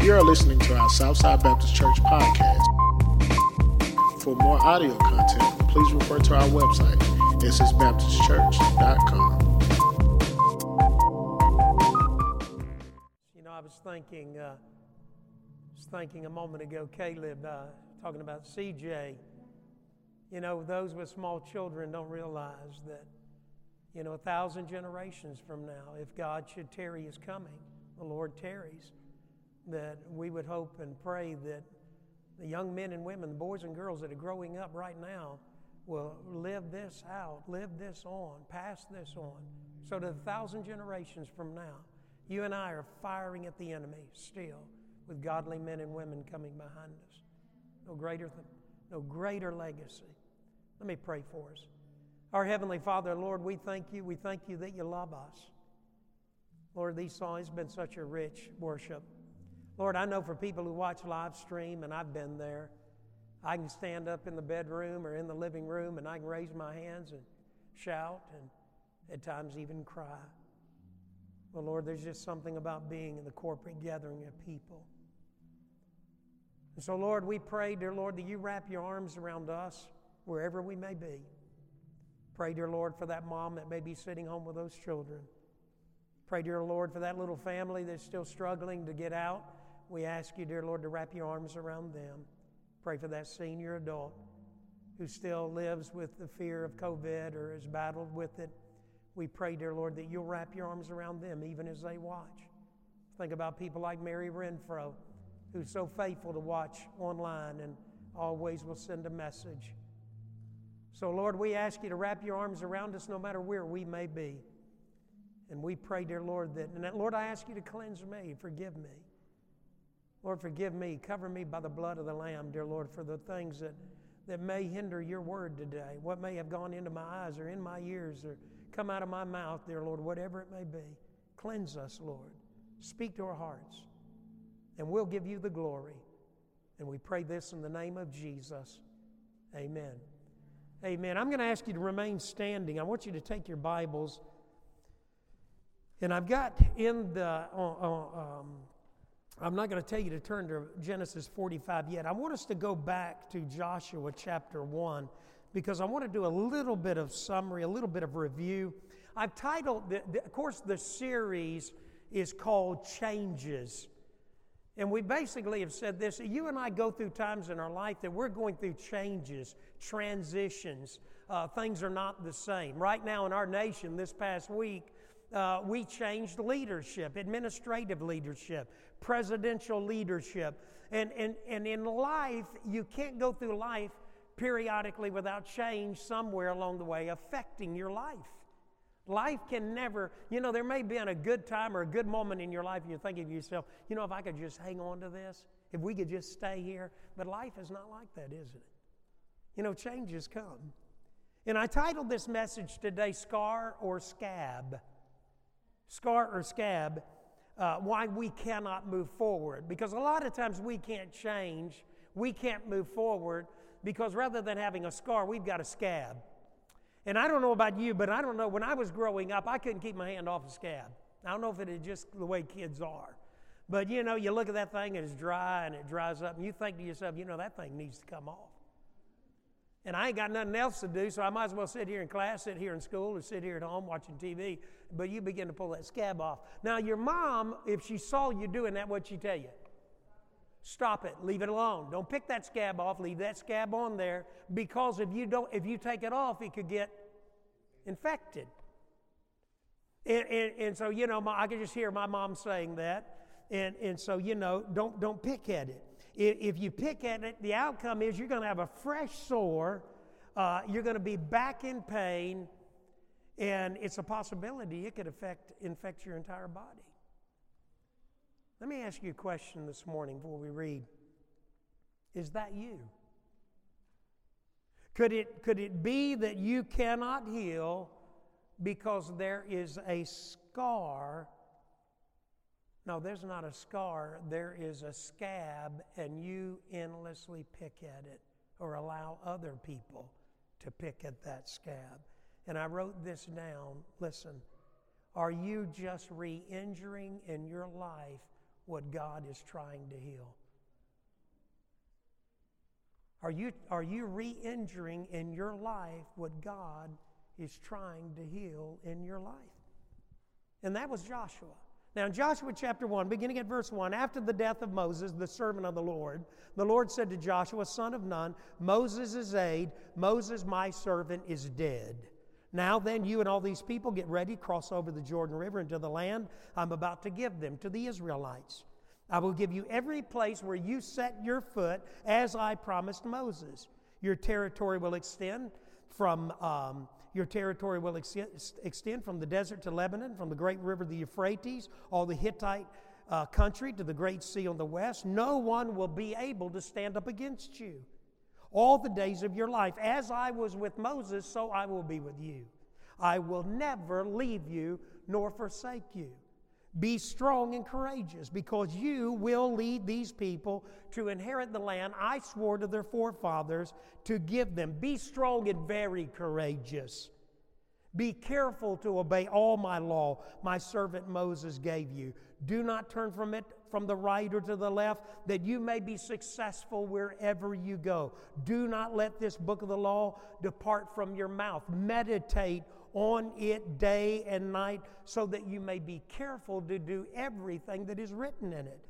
You are listening to our Southside Baptist Church podcast. For more audio content, please refer to our website, ssbaptistchurch.com. You know, I was thinking, uh, was thinking a moment ago, Caleb, uh, talking about CJ. You know, those with small children don't realize that, you know, a thousand generations from now, if God should tarry his coming, the Lord tarries, that we would hope and pray that the young men and women, the boys and girls that are growing up right now, will live this out, live this on, pass this on. So that a thousand generations from now, you and I are firing at the enemy still with godly men and women coming behind us. No greater, th- no greater legacy. Let me pray for us. Our Heavenly Father, Lord, we thank you. We thank you that you love us. Lord, these songs have been such a rich worship. Lord, I know for people who watch live stream, and I've been there, I can stand up in the bedroom or in the living room and I can raise my hands and shout and at times even cry. Well, Lord, there's just something about being in the corporate gathering of people. And so, Lord, we pray, dear Lord, that you wrap your arms around us wherever we may be. Pray, dear Lord, for that mom that may be sitting home with those children. Pray, dear Lord, for that little family that's still struggling to get out. We ask you, dear Lord, to wrap your arms around them. Pray for that senior adult who still lives with the fear of COVID or has battled with it. We pray, dear Lord, that you'll wrap your arms around them even as they watch. Think about people like Mary Renfro, who's so faithful to watch online and always will send a message. So, Lord, we ask you to wrap your arms around us no matter where we may be. And we pray, dear Lord, that, and that, Lord, I ask you to cleanse me, forgive me. Lord, forgive me. Cover me by the blood of the Lamb, dear Lord, for the things that, that may hinder your word today. What may have gone into my eyes or in my ears or come out of my mouth, dear Lord, whatever it may be. Cleanse us, Lord. Speak to our hearts, and we'll give you the glory. And we pray this in the name of Jesus. Amen. Amen. I'm going to ask you to remain standing. I want you to take your Bibles. And I've got in the, uh, uh, um, I'm not going to tell you to turn to Genesis 45 yet. I want us to go back to Joshua chapter 1 because I want to do a little bit of summary, a little bit of review. I've titled, the, the, of course, the series is called Changes. And we basically have said this you and I go through times in our life that we're going through changes, transitions. Uh, things are not the same. Right now in our nation, this past week, uh, we changed leadership, administrative leadership, presidential leadership. And, and, and in life, you can't go through life periodically without change somewhere along the way affecting your life. Life can never, you know, there may be a good time or a good moment in your life, and you're thinking to yourself, you know, if I could just hang on to this, if we could just stay here. But life is not like that, isn't it? You know, changes come. And I titled this message today, Scar or Scab. Scar or Scab, uh, why we cannot move forward. Because a lot of times we can't change, we can't move forward, because rather than having a scar, we've got a scab. And I don't know about you, but I don't know. When I was growing up, I couldn't keep my hand off a scab. I don't know if it is just the way kids are. But you know, you look at that thing and it's dry and it dries up, and you think to yourself, you know, that thing needs to come off. And I ain't got nothing else to do, so I might as well sit here in class, sit here in school, or sit here at home watching TV. But you begin to pull that scab off. Now, your mom, if she saw you doing that, what'd she tell you? Stop it. Leave it alone. Don't pick that scab off. Leave that scab on there because if you don't, if you take it off, it could get infected. And, and, and so, you know, my, I could just hear my mom saying that. And, and so, you know, don't, don't pick at it. If, you pick at it, the outcome is you're going to have a fresh sore. Uh, you're going to be back in pain. And it's a possibility it could affect, infect your entire body. Let me ask you a question this morning before we read. Is that you? Could it, could it be that you cannot heal because there is a scar? No, there's not a scar. There is a scab, and you endlessly pick at it or allow other people to pick at that scab. And I wrote this down. Listen, are you just re injuring in your life what God is trying to heal? Are you, are you re injuring in your life what God is trying to heal in your life? And that was Joshua. Now, in Joshua chapter 1, beginning at verse 1, after the death of Moses, the servant of the Lord, the Lord said to Joshua, son of Nun, Moses' aide, Moses, my servant, is dead. Now then, you and all these people get ready, cross over the Jordan River into the land I'm about to give them to the Israelites. I will give you every place where you set your foot, as I promised Moses. Your territory will extend from um, your territory will extend from the desert to Lebanon, from the great river the Euphrates, all the Hittite uh, country to the great sea on the west. No one will be able to stand up against you all the days of your life. As I was with Moses, so I will be with you. I will never leave you nor forsake you. Be strong and courageous, because you will lead these people to inherit the land I swore to their forefathers to give them. Be strong and very courageous. Be careful to obey all my law my servant Moses gave you. Do not turn from it from the right or to the left, that you may be successful wherever you go. Do not let this book of the law depart from your mouth. Meditate on it day and night so that you may be careful to do everything that is written in it.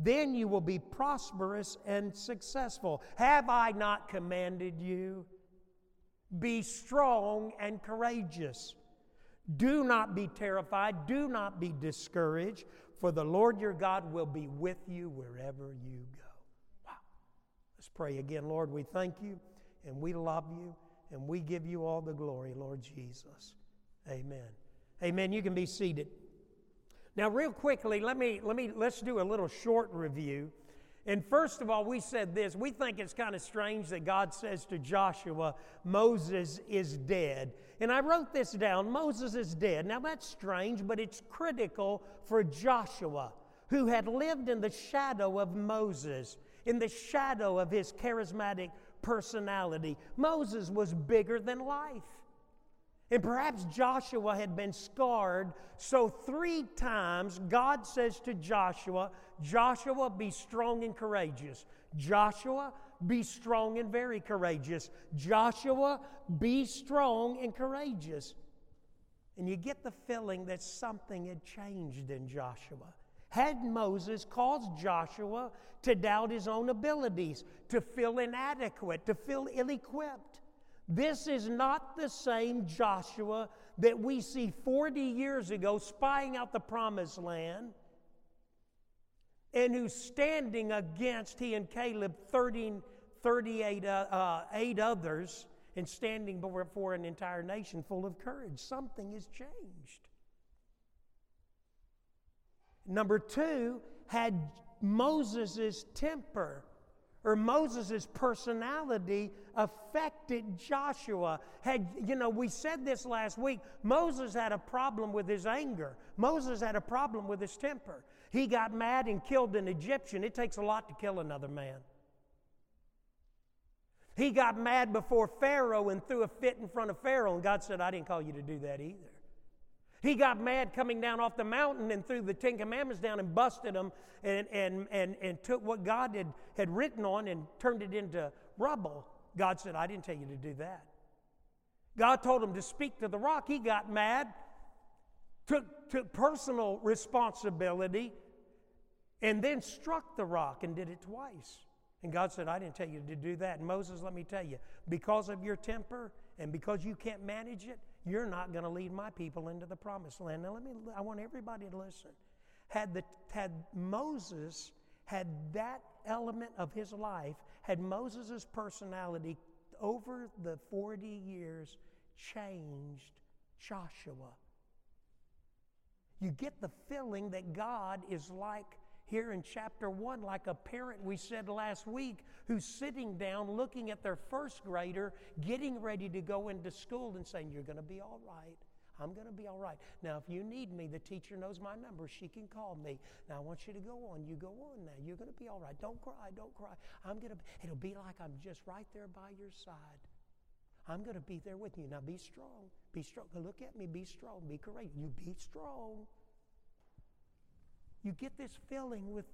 Then you will be prosperous and successful. Have I not commanded you? Be strong and courageous. Do not be terrified. Do not be discouraged, for the Lord your God will be with you wherever you go. Wow. Let's pray again. Lord, we thank you and we love you and we give you all the glory, Lord Jesus. Amen. Amen. You can be seated. Now, real quickly, let me, let me let's do a little short review. And first of all, we said this. We think it's kind of strange that God says to Joshua, Moses is dead. And I wrote this down Moses is dead. Now, that's strange, but it's critical for Joshua, who had lived in the shadow of Moses, in the shadow of his charismatic personality. Moses was bigger than life. And perhaps Joshua had been scarred. So, three times, God says to Joshua, Joshua, be strong and courageous. Joshua, be strong and very courageous. Joshua, be strong and courageous. And you get the feeling that something had changed in Joshua. Had Moses caused Joshua to doubt his own abilities, to feel inadequate, to feel ill equipped? This is not the same Joshua that we see 40 years ago spying out the promised land and who's standing against he and Caleb 30, 38 uh, uh, eight others and standing before an entire nation full of courage. Something has changed. Number two, had Moses' temper or Moses' personality affected Joshua. Had, you know, we said this last week. Moses had a problem with his anger, Moses had a problem with his temper. He got mad and killed an Egyptian. It takes a lot to kill another man. He got mad before Pharaoh and threw a fit in front of Pharaoh, and God said, I didn't call you to do that either. He got mad coming down off the mountain and threw the Ten Commandments down and busted them and, and, and, and took what God had, had written on and turned it into rubble. God said, I didn't tell you to do that. God told him to speak to the rock. He got mad, took, took personal responsibility, and then struck the rock and did it twice. And God said, I didn't tell you to do that. And Moses, let me tell you, because of your temper and because you can't manage it, you're not going to lead my people into the promised land. Now, let me, I want everybody to listen. Had, the, had Moses had that element of his life, had Moses' personality over the 40 years changed Joshua. You get the feeling that God is like here in chapter 1 like a parent we said last week who's sitting down looking at their first grader getting ready to go into school and saying, You're going to be all right. I'm going to be all right. Now, if you need me, the teacher knows my number. She can call me. Now, I want you to go on. You go on now. You're going to be all right. Don't cry. Don't cry. I'm going to, it'll be like I'm just right there by your side. I'm going to be there with you. Now, be strong. Be strong. Look at me. Be strong. Be courageous. You be strong. You get this feeling with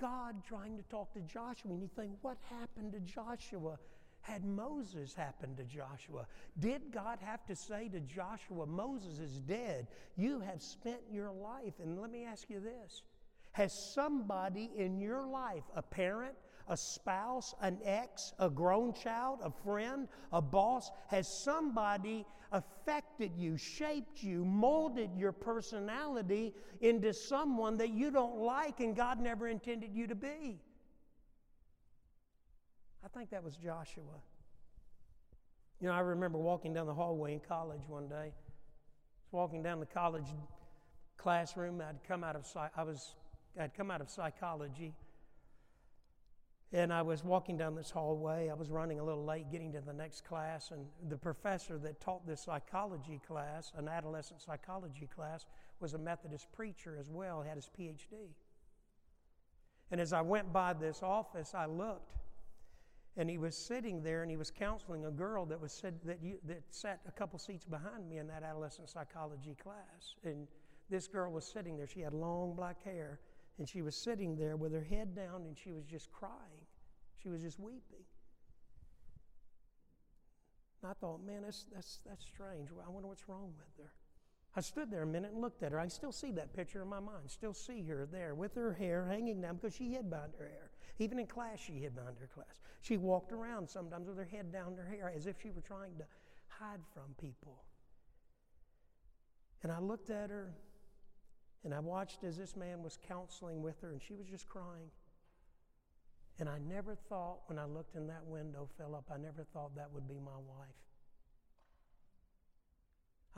God trying to talk to Joshua, and you think, what happened to Joshua? Had Moses happened to Joshua? Did God have to say to Joshua, Moses is dead? You have spent your life. And let me ask you this Has somebody in your life, a parent, a spouse, an ex, a grown child, a friend, a boss? Has somebody affected you, shaped you, molded your personality into someone that you don't like and God never intended you to be? I think that was Joshua. You know, I remember walking down the hallway in college one day. I was walking down the college classroom. I'd come out of I was I'd come out of psychology and I was walking down this hallway. I was running a little late getting to the next class, and the professor that taught this psychology class, an adolescent psychology class, was a Methodist preacher as well, had his PhD. And as I went by this office, I looked, and he was sitting there and he was counseling a girl that was that, you, that sat a couple seats behind me in that adolescent psychology class. And this girl was sitting there. She had long black hair and she was sitting there with her head down and she was just crying. She was just weeping. And I thought, man, that's, that's, that's strange. I wonder what's wrong with her. I stood there a minute and looked at her. I still see that picture in my mind. Still see her there with her hair hanging down because she hid behind her hair. Even in class, she hid behind her class. She walked around sometimes with her head down her hair as if she were trying to hide from people. And I looked at her and I watched as this man was counseling with her, and she was just crying. And I never thought, when I looked in that window, Philip, I never thought that would be my wife.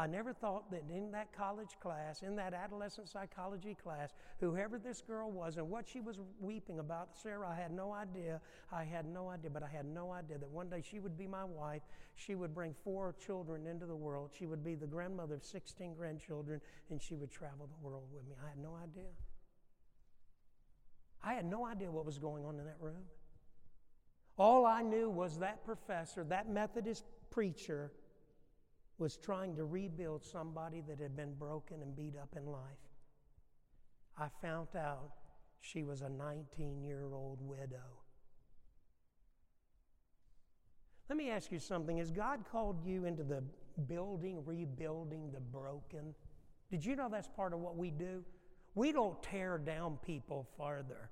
I never thought that in that college class, in that adolescent psychology class, whoever this girl was and what she was weeping about, Sarah, I had no idea. I had no idea, but I had no idea that one day she would be my wife. She would bring four children into the world. She would be the grandmother of 16 grandchildren, and she would travel the world with me. I had no idea. I had no idea what was going on in that room. All I knew was that professor, that Methodist preacher, was trying to rebuild somebody that had been broken and beat up in life. I found out she was a 19 year old widow. Let me ask you something. Has God called you into the building, rebuilding the broken? Did you know that's part of what we do? We don't tear down people farther.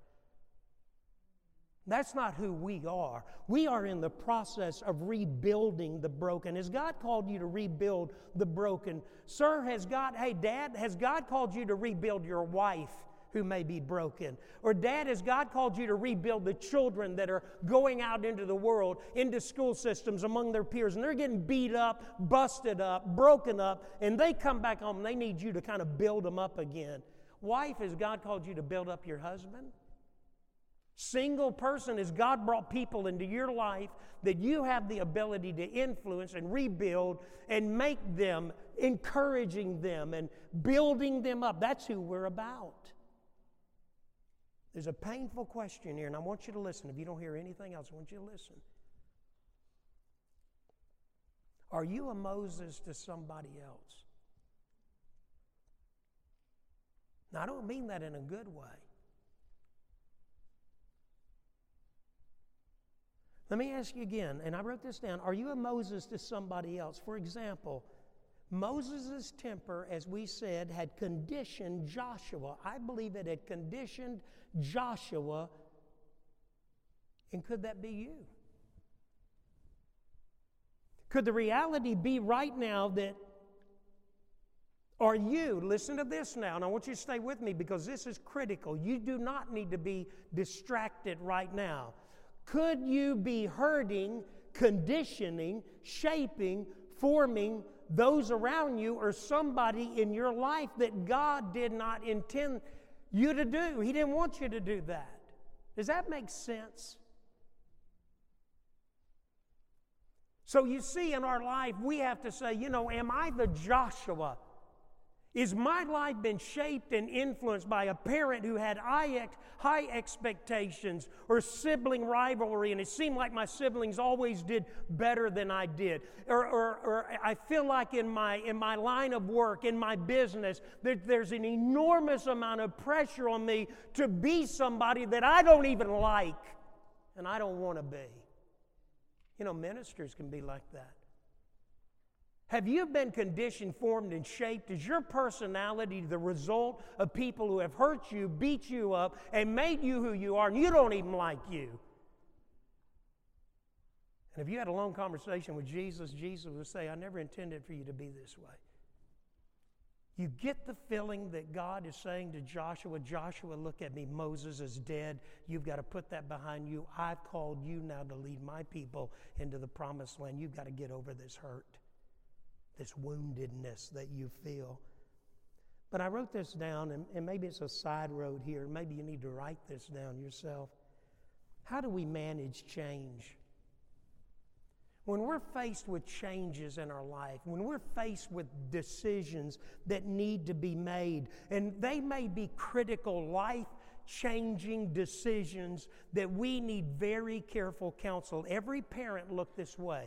That's not who we are. We are in the process of rebuilding the broken. Has God called you to rebuild the broken? Sir, has God, hey, Dad, has God called you to rebuild your wife who may be broken? Or, Dad, has God called you to rebuild the children that are going out into the world, into school systems among their peers, and they're getting beat up, busted up, broken up, and they come back home and they need you to kind of build them up again? Wife, has God called you to build up your husband? Single person, as God brought people into your life that you have the ability to influence and rebuild and make them, encouraging them and building them up. That's who we're about. There's a painful question here, and I want you to listen. If you don't hear anything else, I want you to listen. Are you a Moses to somebody else? Now, I don't mean that in a good way. Let me ask you again, and I wrote this down. Are you a Moses to somebody else? For example, Moses' temper, as we said, had conditioned Joshua. I believe it had conditioned Joshua. And could that be you? Could the reality be right now that are you, listen to this now, and I want you to stay with me because this is critical. You do not need to be distracted right now. Could you be hurting, conditioning, shaping, forming those around you or somebody in your life that God did not intend you to do? He didn't want you to do that. Does that make sense? So you see, in our life, we have to say, you know, am I the Joshua? Is my life been shaped and influenced by a parent who had high, expectations or sibling rivalry, and it seemed like my siblings always did better than I did? Or, or, or I feel like in my, in my line of work, in my business, that there's an enormous amount of pressure on me to be somebody that I don't even like and I don't want to be. You know, ministers can be like that. Have you been conditioned, formed, and shaped? Is your personality the result of people who have hurt you, beat you up, and made you who you are, and you don't even like you? And if you had a long conversation with Jesus, Jesus would say, I never intended for you to be this way. You get the feeling that God is saying to Joshua, Joshua, look at me. Moses is dead. You've got to put that behind you. I've called you now to lead my people into the promised land. You've got to get over this hurt this woundedness that you feel. But I wrote this down, and, and maybe it's a side road here. Maybe you need to write this down yourself. How do we manage change? When we're faced with changes in our life, when we're faced with decisions that need to be made, and they may be critical, life changing decisions that we need very careful counsel. Every parent look this way.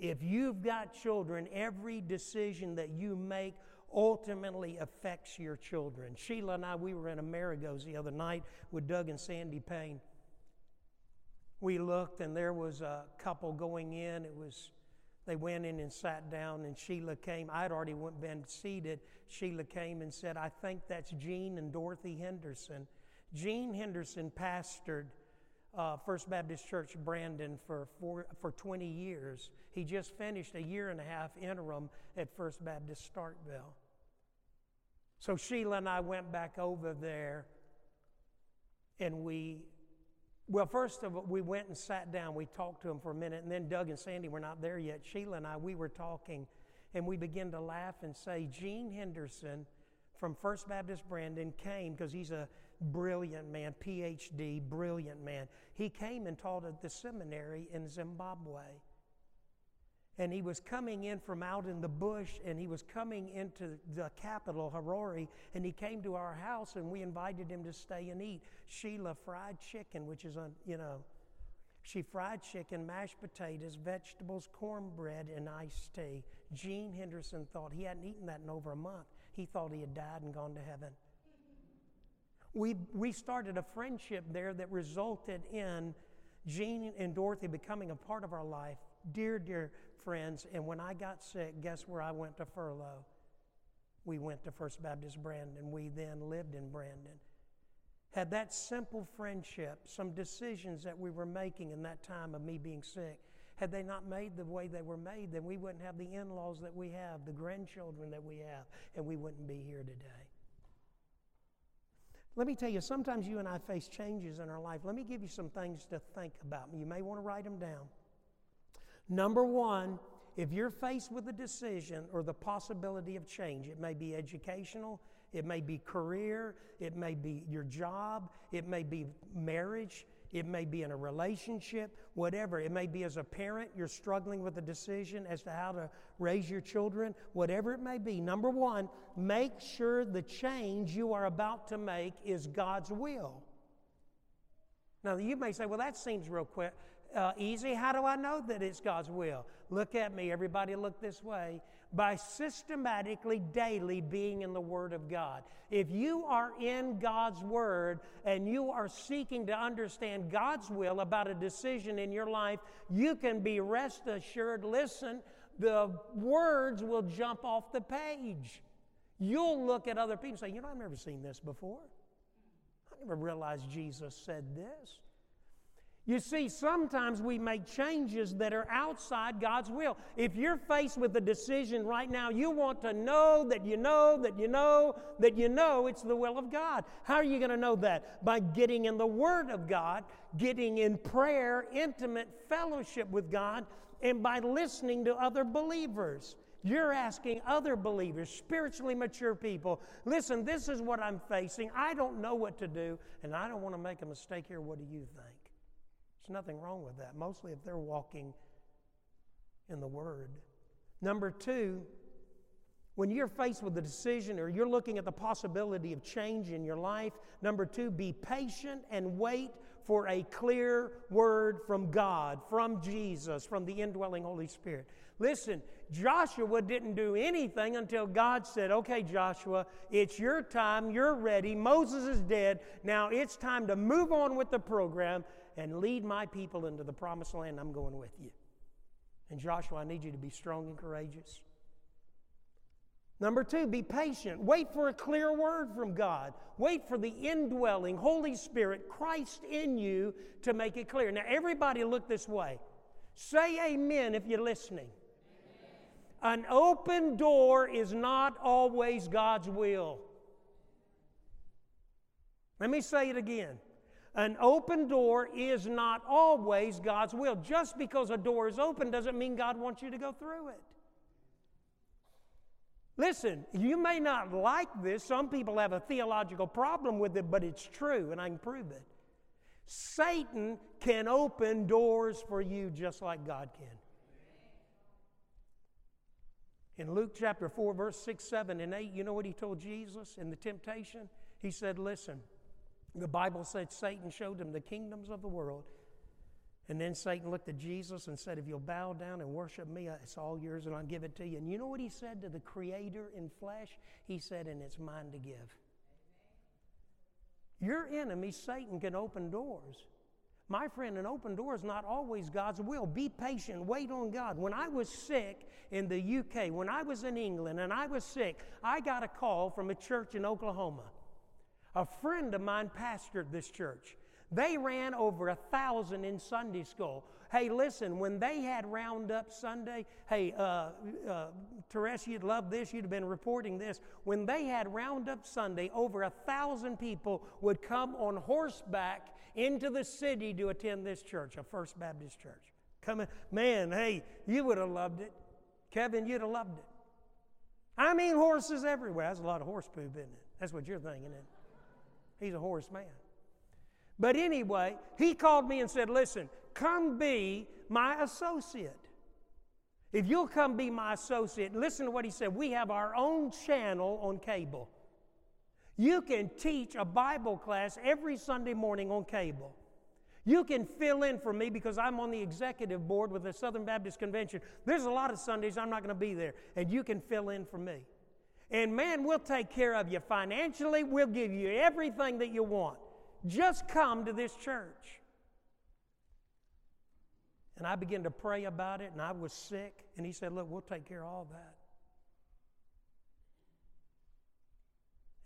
If you've got children, every decision that you make ultimately affects your children. Sheila and I, we were in Amerigo's the other night with Doug and Sandy Payne. We looked, and there was a couple going in. It was they went in and sat down, and Sheila came. I'd already been seated. Sheila came and said, "I think that's Gene and Dorothy Henderson." Gene Henderson pastored uh, First Baptist Church Brandon for, four, for 20 years. He just finished a year and a half interim at First Baptist Starkville. So Sheila and I went back over there and we, well, first of all, we went and sat down. We talked to him for a minute, and then Doug and Sandy were not there yet. Sheila and I, we were talking, and we began to laugh and say, Gene Henderson from First Baptist Brandon came because he's a brilliant man, PhD, brilliant man. He came and taught at the seminary in Zimbabwe. And he was coming in from out in the bush and he was coming into the capital, Harare, and he came to our house and we invited him to stay and eat. Sheila fried chicken, which is, on, you know, she fried chicken, mashed potatoes, vegetables, cornbread, and iced tea. Gene Henderson thought he hadn't eaten that in over a month. He thought he had died and gone to heaven. We, we started a friendship there that resulted in Gene and Dorothy becoming a part of our life, dear, dear friends. And when I got sick, guess where I went to furlough? We went to First Baptist Brandon. We then lived in Brandon. Had that simple friendship, some decisions that we were making in that time of me being sick, had they not made the way they were made, then we wouldn't have the in laws that we have, the grandchildren that we have, and we wouldn't be here today. Let me tell you, sometimes you and I face changes in our life. Let me give you some things to think about. You may want to write them down. Number one, if you're faced with a decision or the possibility of change, it may be educational, it may be career, it may be your job, it may be marriage, it may be in a relationship, whatever. It may be as a parent, you're struggling with a decision as to how to raise your children, whatever it may be. Number one, make sure the change you are about to make is God's will. Now, you may say, well, that seems real quick. Uh, easy. How do I know that it's God's will? Look at me. Everybody look this way by systematically, daily being in the Word of God. If you are in God's Word and you are seeking to understand God's will about a decision in your life, you can be rest assured listen, the words will jump off the page. You'll look at other people and say, You know, I've never seen this before. I never realized Jesus said this. You see, sometimes we make changes that are outside God's will. If you're faced with a decision right now, you want to know that you know that you know that you know it's the will of God. How are you going to know that? By getting in the Word of God, getting in prayer, intimate fellowship with God, and by listening to other believers. You're asking other believers, spiritually mature people, listen, this is what I'm facing. I don't know what to do, and I don't want to make a mistake here. What do you think? Nothing wrong with that, mostly if they're walking in the Word. Number two, When you're faced with a decision or you're looking at the possibility of change in your life, number two, be patient and wait for a clear word from God, from Jesus, from the indwelling Holy Spirit. Listen, Joshua didn't do anything until God said, Okay, Joshua, it's your time, you're ready, Moses is dead, now it's time to move on with the program and lead my people into the promised land. I'm going with you. And Joshua, I need you to be strong and courageous. Number two, be patient. Wait for a clear word from God. Wait for the indwelling Holy Spirit, Christ in you, to make it clear. Now, everybody look this way. Say amen if you're listening. An open door is not always God's will. Let me say it again. An open door is not always God's will. Just because a door is open doesn't mean God wants you to go through it. Listen, you may not like this. Some people have a theological problem with it, but it's true, and I can prove it. Satan can open doors for you just like God can. In Luke chapter 4, verse 6, 7, and 8, you know what he told Jesus in the temptation? He said, Listen, the Bible said Satan showed him the kingdoms of the world and then Satan looked at Jesus and said, If you'll bow down and worship me, uh, it's all yours and I'll give it to you. And you know what he said to the Creator in flesh? He said, And it's mine to give. Your enemy, Satan, can open doors. My friend, an open door is not always God's will. Be patient, wait on God. When I was sick in the UK, when I was in England and I was sick, I got a call from a church in Oklahoma. A friend of mine pastored this church. They ran over a thousand in Sunday school. Hey, listen, when they had Roundup Sunday, hey, uh, uh, Teresa, you'd love this. You'd have been reporting this. When they had Roundup Sunday, over a thousand people would come on horseback into the city to attend this church, a First Baptist church. Come, man, hey, you would have loved it. Kevin, you'd have loved it. I mean, horses everywhere. That's a lot of horse poop, isn't it? That's what you're thinking, it? He's a horse man. But anyway, he called me and said, Listen, come be my associate. If you'll come be my associate, listen to what he said. We have our own channel on cable. You can teach a Bible class every Sunday morning on cable. You can fill in for me because I'm on the executive board with the Southern Baptist Convention. There's a lot of Sundays I'm not going to be there, and you can fill in for me. And man, we'll take care of you financially, we'll give you everything that you want. Just come to this church. And I began to pray about it, and I was sick. And he said, Look, we'll take care of all that.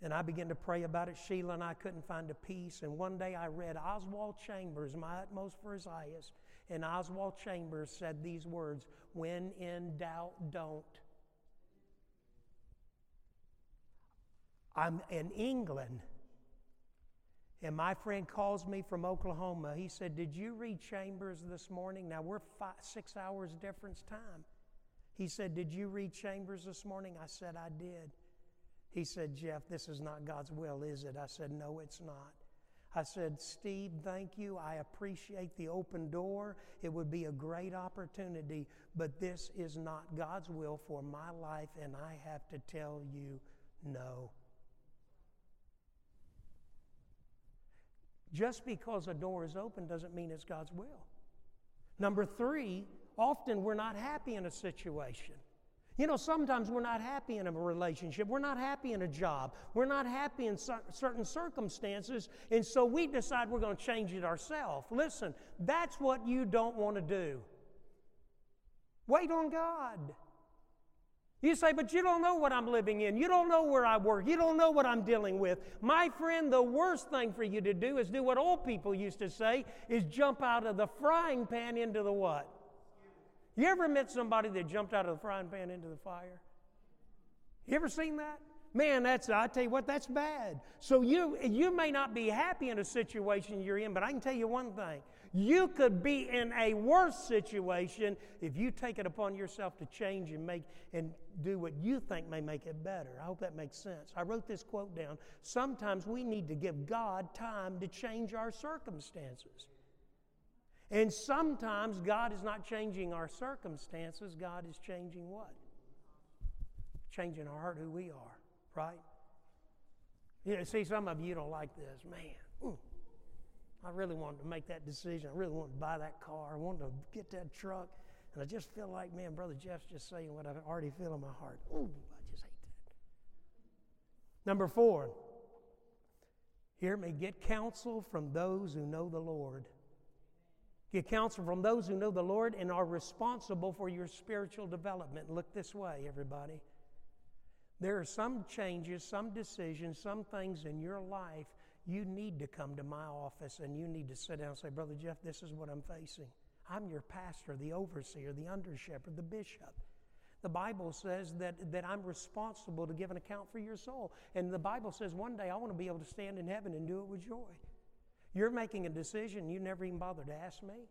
And I began to pray about it. Sheila and I couldn't find a peace. And one day I read Oswald Chambers, My Utmost for His Highest. And Oswald Chambers said these words When in doubt, don't. I'm in England and my friend calls me from Oklahoma. He said, Did you read Chambers this morning? Now we're five, six hours difference time. He said, Did you read Chambers this morning? I said, I did. He said, Jeff, this is not God's will, is it? I said, No, it's not. I said, Steve, thank you. I appreciate the open door. It would be a great opportunity, but this is not God's will for my life, and I have to tell you no. Just because a door is open doesn't mean it's God's will. Number three, often we're not happy in a situation. You know, sometimes we're not happy in a relationship. We're not happy in a job. We're not happy in certain circumstances. And so we decide we're going to change it ourselves. Listen, that's what you don't want to do. Wait on God. You say, but you don't know what I'm living in. You don't know where I work. You don't know what I'm dealing with. My friend, the worst thing for you to do is do what old people used to say is jump out of the frying pan into the what? You ever met somebody that jumped out of the frying pan into the fire? You ever seen that? Man, that's I tell you what, that's bad. So you you may not be happy in a situation you're in, but I can tell you one thing. You could be in a worse situation if you take it upon yourself to change and make and do what you think may make it better. I hope that makes sense. I wrote this quote down. Sometimes we need to give God time to change our circumstances. And sometimes God is not changing our circumstances, God is changing what? changing our heart who we are, right? You know, see, some of you don't like this. Man, mm, I really wanted to make that decision. I really wanted to buy that car. I wanted to get that truck. And I just feel like, man, Brother Jeff's just saying what I already feel in my heart. Ooh, I just hate that. Number four, hear me, get counsel from those who know the Lord. Get counsel from those who know the Lord and are responsible for your spiritual development. Look this way, everybody. There are some changes, some decisions, some things in your life you need to come to my office and you need to sit down and say, Brother Jeff, this is what I'm facing. I'm your pastor, the overseer, the under shepherd, the bishop. The Bible says that, that I'm responsible to give an account for your soul. And the Bible says one day I want to be able to stand in heaven and do it with joy. You're making a decision, you never even bothered to ask me.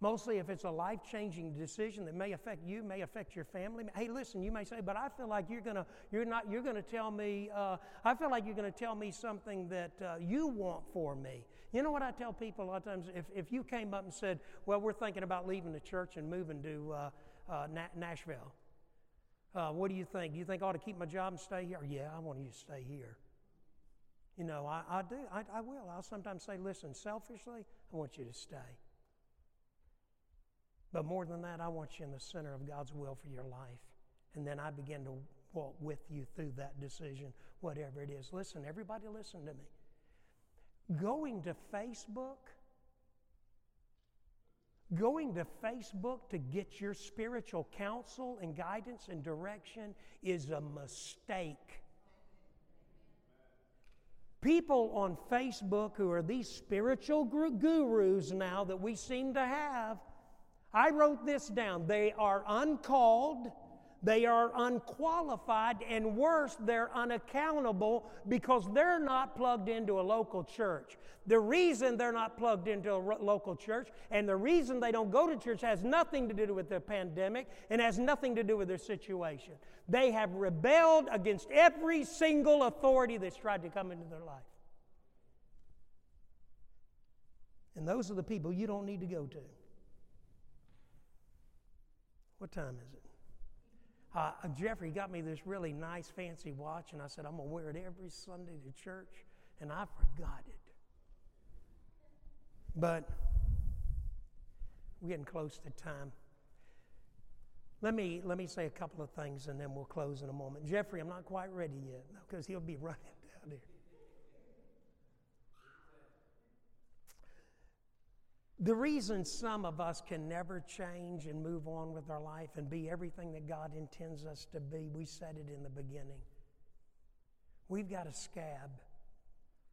Mostly if it's a life changing decision that may affect you, may affect your family. Hey, listen, you may say, but I feel like you're gonna, you're not, you're gonna tell me, uh, I feel like you're gonna tell me something that uh, you want for me. You know what I tell people a lot of times? If, if you came up and said, well, we're thinking about leaving the church and moving to uh, uh Na- Nashville, uh, what do you think? Do you think I ought to keep my job and stay here? Yeah, I want you to stay here. You know, I, I do. I, I will. I'll sometimes say, listen, selfishly, I want you to stay. But more than that, I want you in the center of God's will for your life. And then I begin to walk with you through that decision, whatever it is. Listen, everybody, listen to me. Going to Facebook, going to Facebook to get your spiritual counsel and guidance and direction is a mistake. People on Facebook who are these spiritual gurus now that we seem to have I wrote this down. They are uncalled, they are unqualified, and worse, they're unaccountable because they're not plugged into a local church. The reason they're not plugged into a local church and the reason they don't go to church has nothing to do with the pandemic and has nothing to do with their situation. They have rebelled against every single authority that's tried to come into their life. And those are the people you don't need to go to. What time is it? Uh, Jeffrey got me this really nice fancy watch, and I said, I'm going to wear it every Sunday to church, and I forgot it. But we're getting close to time. Let me, let me say a couple of things, and then we'll close in a moment. Jeffrey, I'm not quite ready yet, because he'll be running down there. The reason some of us can never change and move on with our life and be everything that God intends us to be, we said it in the beginning. We've got a scab.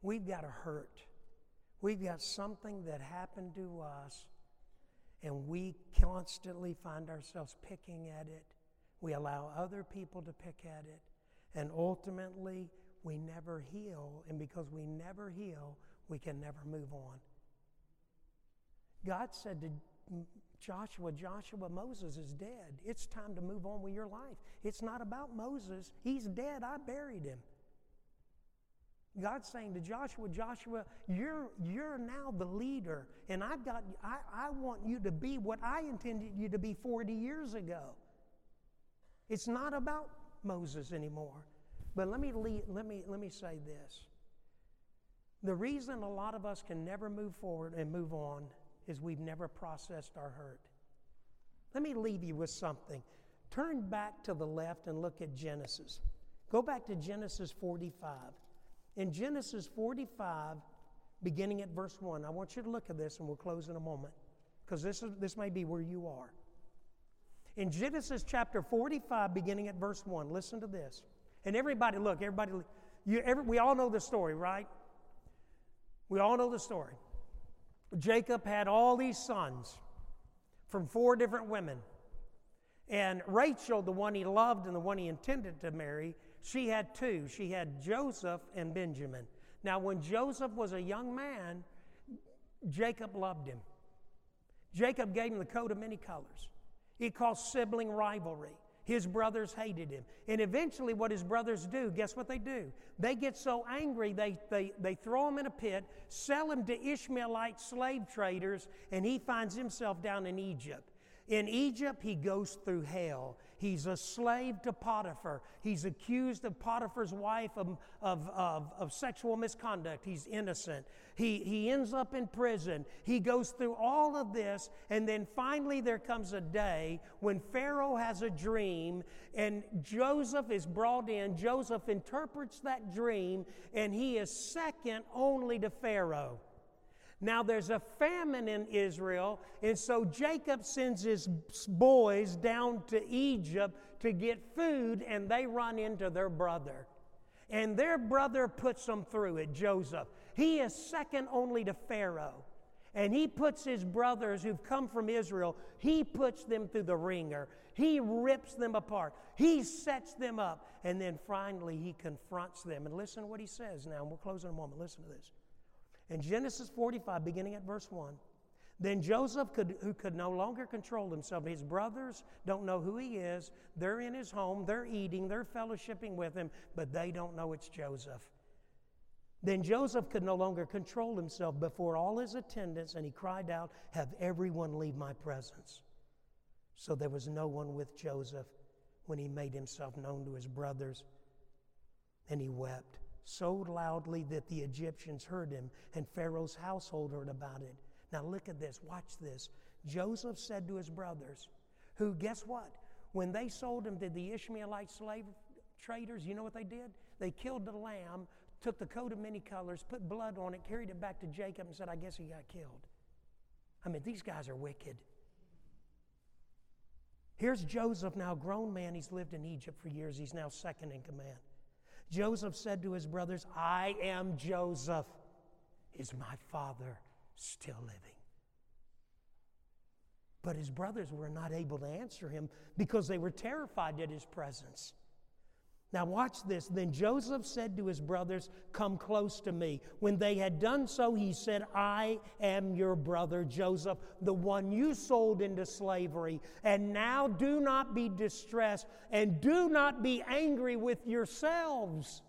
We've got a hurt. We've got something that happened to us, and we constantly find ourselves picking at it. We allow other people to pick at it, and ultimately, we never heal. And because we never heal, we can never move on. God said to Joshua, Joshua, Moses is dead. It's time to move on with your life. It's not about Moses. He's dead. I buried him. God's saying to Joshua, Joshua, you're, you're now the leader, and I've got, I, I want you to be what I intended you to be 40 years ago. It's not about Moses anymore. But let me, let me, let me say this. The reason a lot of us can never move forward and move on is we've never processed our hurt. Let me leave you with something. Turn back to the left and look at Genesis. Go back to Genesis 45. In Genesis 45, beginning at verse 1, I want you to look at this and we'll close in a moment because this, is, this may be where you are. In Genesis chapter 45, beginning at verse 1, listen to this. And everybody, look, everybody, you, every, we all know the story, right? We all know the story. Jacob had all these sons from four different women. And Rachel, the one he loved and the one he intended to marry, she had two. She had Joseph and Benjamin. Now, when Joseph was a young man, Jacob loved him. Jacob gave him the coat of many colors. It caused sibling rivalry. His brothers hated him. And eventually, what his brothers do, guess what they do? They get so angry, they, they, they throw him in a pit, sell him to Ishmaelite slave traders, and he finds himself down in Egypt. In Egypt, he goes through hell. He's a slave to Potiphar. He's accused of Potiphar's wife of, of, of, of, sexual misconduct. He's innocent. He, he ends up in prison. He goes through all of this, and then finally there comes a day when Pharaoh has a dream, and Joseph is brought in. Joseph interprets that dream, and he is second only to Pharaoh. Now there's a famine in Israel, and so Jacob sends his boys down to Egypt to get food, and they run into their brother. And their brother puts them through it, Joseph. He is second only to Pharaoh. And he puts his brothers who've come from Israel, he puts them through the wringer. He rips them apart. He sets them up. And then finally, he confronts them. And listen to what he says now, and we'll close in a moment. Listen to this. In Genesis 45, beginning at verse 1, then Joseph, could, who could no longer control himself, his brothers don't know who he is. They're in his home, they're eating, they're fellowshipping with him, but they don't know it's Joseph. Then Joseph could no longer control himself before all his attendants, and he cried out, Have everyone leave my presence. So there was no one with Joseph when he made himself known to his brothers, and he wept so loudly that the Egyptians heard him, and Pharaoh's household heard about it. Now, look at this, watch this. Joseph said to his brothers, who, guess what? When they sold him to the Ishmaelite slave traders, you know what they did? They killed the lamb, took the coat of many colors, put blood on it, carried it back to Jacob, and said, I guess he got killed. I mean, these guys are wicked. Here's Joseph, now grown man. He's lived in Egypt for years. He's now second in command. Joseph said to his brothers, I am Joseph. Is my father still living? But his brothers were not able to answer him because they were terrified at his presence. Now, watch this. Then Joseph said to his brothers, Come close to me. When they had done so, he said, I am your brother Joseph, the one you sold into slavery. And now do not be distressed and do not be angry with yourselves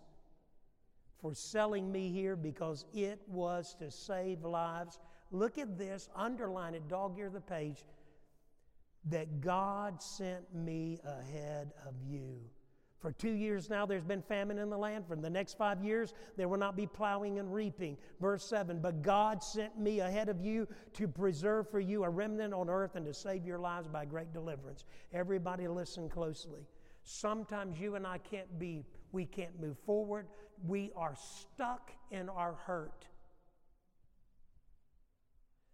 for selling me here because it was to save lives. Look at this, underline it, dog ear the page, that God sent me ahead of you for two years now, there's been famine in the land. For the next five years, there will not be plowing and reaping. Verse 7 But God sent me ahead of you to preserve for you a remnant on earth and to save your lives by great deliverance. Everybody, listen closely. Sometimes you and I can't be, we can't move forward. We are stuck in our hurt.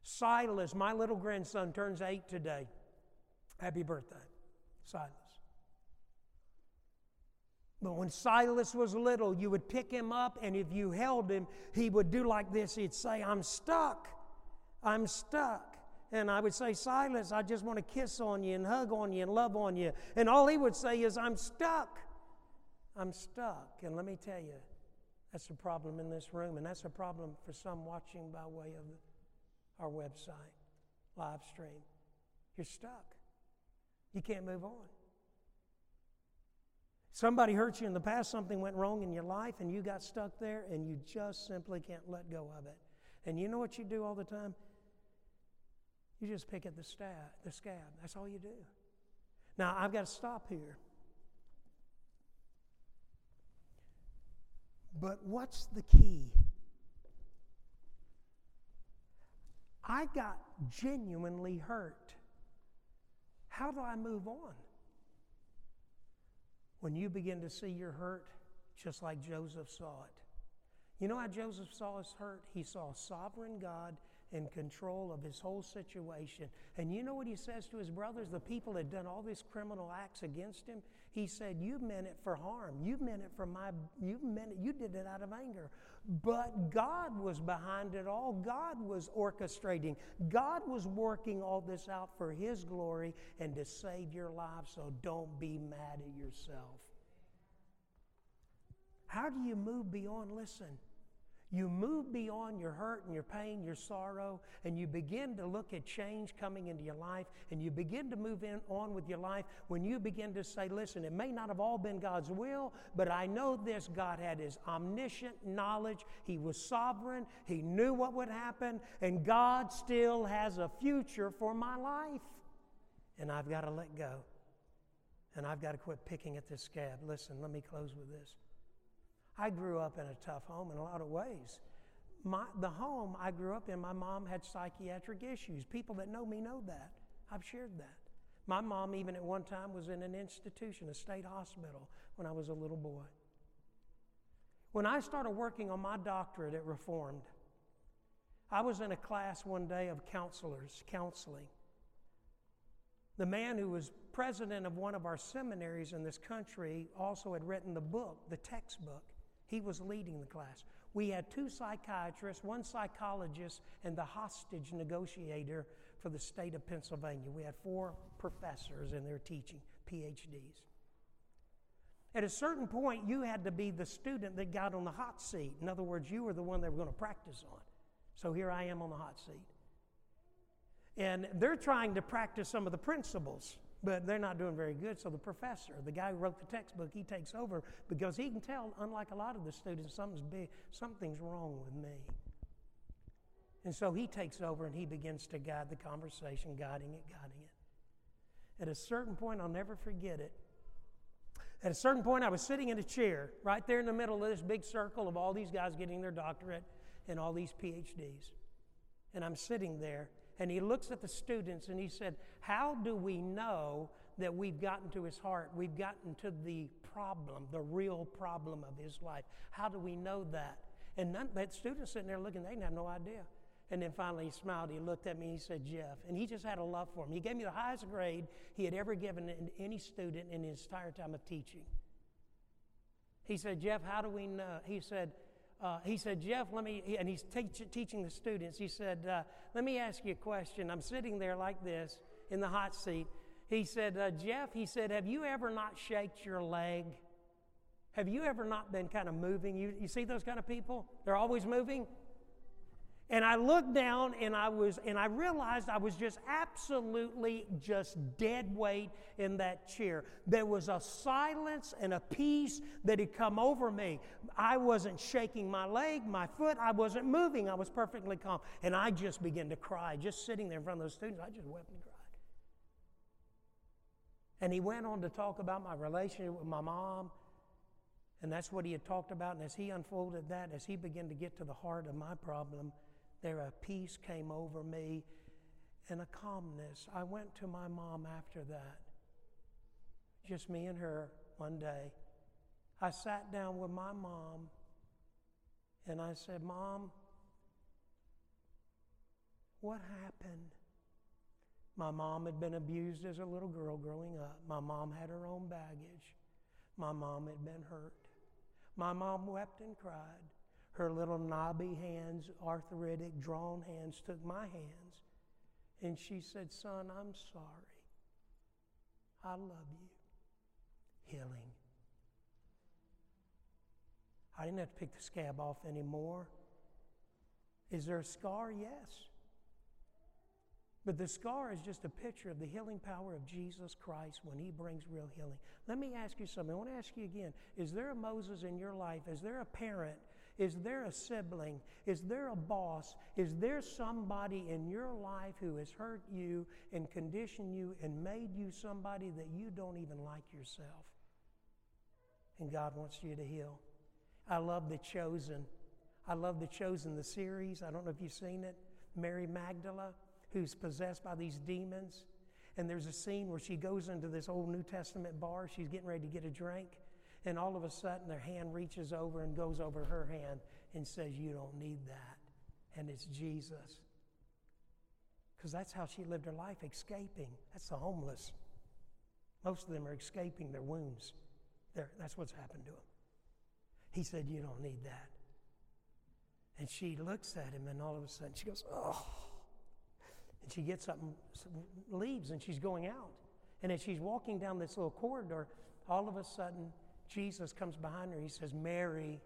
Silas, my little grandson, turns eight today. Happy birthday, Silas. But when Silas was little, you would pick him up, and if you held him, he would do like this. He'd say, I'm stuck. I'm stuck. And I would say, Silas, I just want to kiss on you and hug on you and love on you. And all he would say is, I'm stuck. I'm stuck. And let me tell you, that's a problem in this room, and that's a problem for some watching by way of our website, live stream. You're stuck. You can't move on. Somebody hurt you in the past, something went wrong in your life, and you got stuck there, and you just simply can't let go of it. And you know what you do all the time? You just pick at the, stab, the scab. That's all you do. Now, I've got to stop here. But what's the key? I got genuinely hurt. How do I move on? When you begin to see your hurt, just like Joseph saw it. You know how Joseph saw his hurt? He saw sovereign God in control of his whole situation. And you know what he says to his brothers, the people that done all these criminal acts against him? He said, You meant it for harm. You meant it for my you meant it, you did it out of anger. But God was behind it all. God was orchestrating. God was working all this out for his glory and to save your life. So don't be mad at yourself. How do you move beyond listen? You move beyond your hurt and your pain, your sorrow, and you begin to look at change coming into your life, and you begin to move in, on with your life when you begin to say, Listen, it may not have all been God's will, but I know this God had His omniscient knowledge. He was sovereign, He knew what would happen, and God still has a future for my life. And I've got to let go. and I've got to quit picking at this scab. Listen, let me close with this. I grew up in a tough home in a lot of ways. My, the home I grew up in, my mom had psychiatric issues. People that know me know that. I've shared that. My mom, even at one time, was in an institution, a state hospital, when I was a little boy. When I started working on my doctorate at Reformed, I was in a class one day of counselors counseling. The man who was president of one of our seminaries in this country also had written the book, the textbook. He was leading the class. We had two psychiatrists, one psychologist, and the hostage negotiator for the state of Pennsylvania. We had four professors in their teaching, PhDs. At a certain point, you had to be the student that got on the hot seat. In other words, you were the one they were going to practice on. So here I am on the hot seat. And they're trying to practice some of the principles, but they're not doing very good. So the professor, the guy who wrote the textbook, he takes over because he can tell, unlike a lot of the students, something's big, something's wrong with me. And so he takes over and he begins to guide the conversation, guiding it, guiding it. At a certain point, I'll never forget it. At a certain point, I was sitting in a chair right there in the middle of this big circle of all these guys getting their doctorate and all these PhDs. And I'm sitting there, and he looks at the students and he said, How do we know that we've gotten to his heart? We've gotten to the problem, the real problem of his life. How do we know that? And none, that student sitting there looking, they didn't have no idea. And then finally he smiled. He looked at me. He said, Jeff. And he just had a love for me. He gave me the highest grade he had ever given any student in his entire time of teaching. He said, Jeff, how do we know? He said, uh, he said, Jeff, let me, and he's teach, teaching the students. He said, uh, let me ask you a question. I'm sitting there like this in the hot seat. He said, uh, Jeff, he said, have you ever not shaked your leg? Have you ever not been kind of moving? You, you see those kind of people? They're always moving. And I looked down and I was and I realized I was just absolutely just dead weight in that chair. There was a silence and a peace that had come over me. I wasn't shaking my leg, my foot, I wasn't moving. I was perfectly calm. And I just began to cry, just sitting there in front of those students. I just wept and cried. And he went on to talk about my relationship with my mom. And that's what he had talked about. And as he unfolded that, as he began to get to the heart of my problem, there a peace came over me and a calmness. I went to my mom after that, just me and her one day. I sat down with my mom and I said, Mom, what happened? My mom had been abused as a little girl growing up. My mom had her own baggage. My mom had been hurt. My mom wept and cried. Her little knobby hands, arthritic, drawn hands, took my hands and she said, Son, I'm sorry. I love you. Healing. I didn't have to pick the scab off anymore. Is there a scar? Yes. But the scar is just a picture of the healing power of Jesus Christ when He brings real healing. Let me ask you something. I want to ask you again Is there a Moses in your life? Is there a parent is there a sibling? Is there a boss? Is there somebody in your life who has hurt you and conditioned you and made you somebody that you don't even like yourself? And God wants you to heal. I love The Chosen. I love The Chosen, the series. I don't know if you've seen it. Mary Magdala, who's possessed by these demons. And there's a scene where she goes into this old New Testament bar. She's getting ready to get a drink. And all of a sudden, their hand reaches over and goes over her hand and says, You don't need that. And it's Jesus. Because that's how she lived her life, escaping. That's the homeless. Most of them are escaping their wounds. They're, that's what's happened to them. He said, You don't need that. And she looks at him, and all of a sudden she goes, Oh. And she gets up and leaves, and she's going out. And as she's walking down this little corridor, all of a sudden Jesus comes behind her. He says, Mary,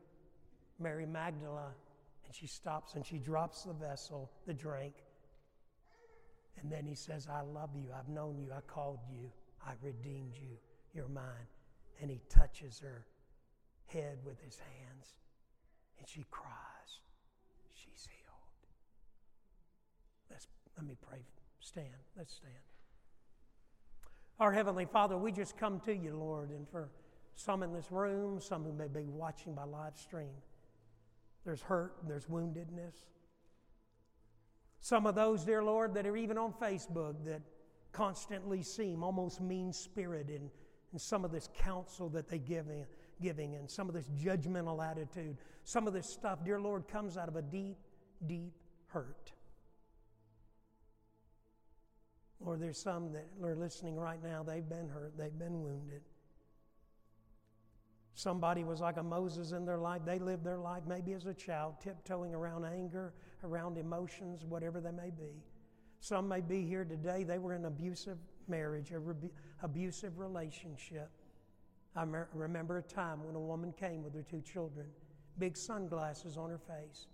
Mary Magdala. And she stops and she drops the vessel, the drink. And then he says, I love you. I've known you. I called you. I redeemed you. You're mine. And he touches her head with his hands. And she cries. She's healed. Let's, let me pray. Stand. Let's stand. Our Heavenly Father, we just come to you, Lord, and for some in this room, some who may be watching by live stream, there's hurt, there's woundedness. Some of those, dear Lord, that are even on Facebook that constantly seem almost mean spirited in, some of this counsel that they give in, giving and some of this judgmental attitude. Some of this stuff, dear Lord, comes out of a deep, deep hurt. Lord, there's some that are listening right now, they've been hurt, they've been wounded. Somebody was like a Moses in their life. They lived their life maybe as a child, tiptoeing around anger, around emotions, whatever they may be. Some may be here today, they were in abusive marriage, a re- abusive relationship. I me- remember a time when a woman came with her two children, big sunglasses on her face.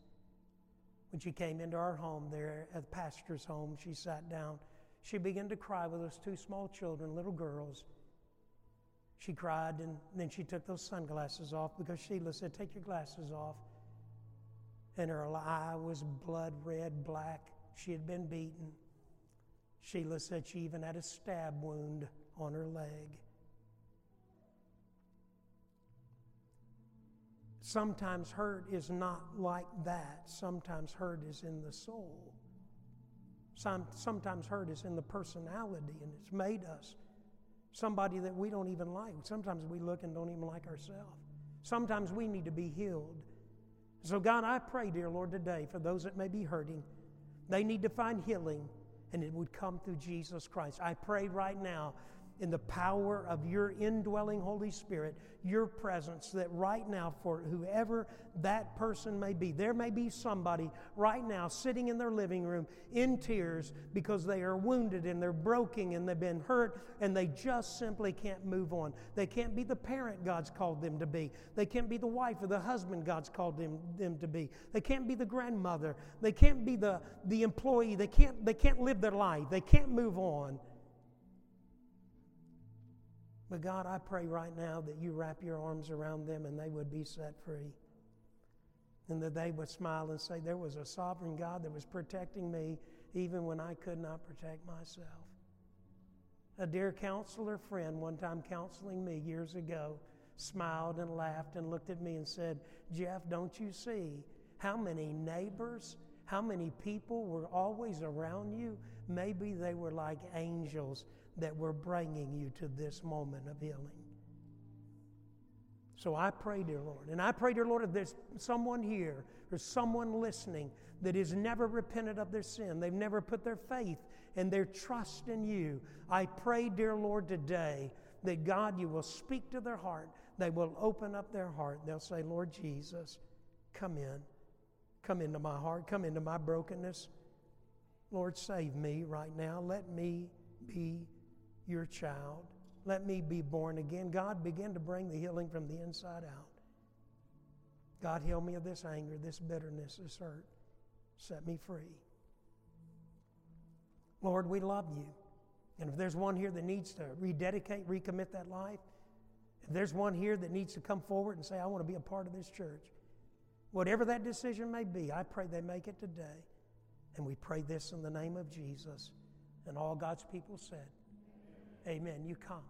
When she came into our home there at the pastor's home, she sat down. She began to cry with those two small children, little girls. She cried and then she took those sunglasses off because Sheila said, Take your glasses off. And her eye was blood red, black. She had been beaten. Sheila said she even had a stab wound on her leg. Sometimes hurt is not like that. Sometimes hurt is in the soul. Some, sometimes hurt is in the personality and it's made us somebody that we don't even like. Sometimes we look and don't even like ourselves. Sometimes we need to be healed. So, God, I pray, dear Lord, today for those that may be hurting, they need to find healing and it would come through Jesus Christ. I pray right now in the power of your indwelling Holy Spirit, your presence, that right now, for whoever that person may be, there may be somebody right now sitting in their living room in tears because they are wounded and they're broken and they've been hurt and they just simply can't move on. They can't be the parent God's called them to be. They can't be the wife or the husband God's called them, them to be. They can't be the grandmother. They can't be the, the employee. They can't, they can't live their life. They can't move on. But God, I pray right now that you wrap your arms around them and they would be set free. And that they would smile and say, There was a sovereign God that was protecting me even when I could not protect myself. A dear counselor friend, one time counseling me years ago, smiled and laughed and looked at me and said, Jeff, don't you see how many neighbors, how many people were always around you? Maybe they were like angels that we're bringing you to this moment of healing. So I pray, dear Lord, and I pray, dear Lord, if there's someone here or someone listening that has never repented of their sin, they've never put their faith and their trust in you, I pray, dear Lord, today that God, you will speak to their heart. They will open up their heart. They'll say, Lord Jesus, come in. Come into my heart. Come into my brokenness. Lord, save me right now. Let me be your child. Let me be born again. God, begin to bring the healing from the inside out. God, heal me of this anger, this bitterness, this hurt. Set me free. Lord, we love you. And if there's one here that needs to rededicate, recommit that life, if there's one here that needs to come forward and say, I want to be a part of this church, whatever that decision may be, I pray they make it today. And we pray this in the name of Jesus. And all God's people said, Amen. You come.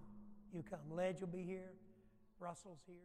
You come. Ledge will be here. Russell's here.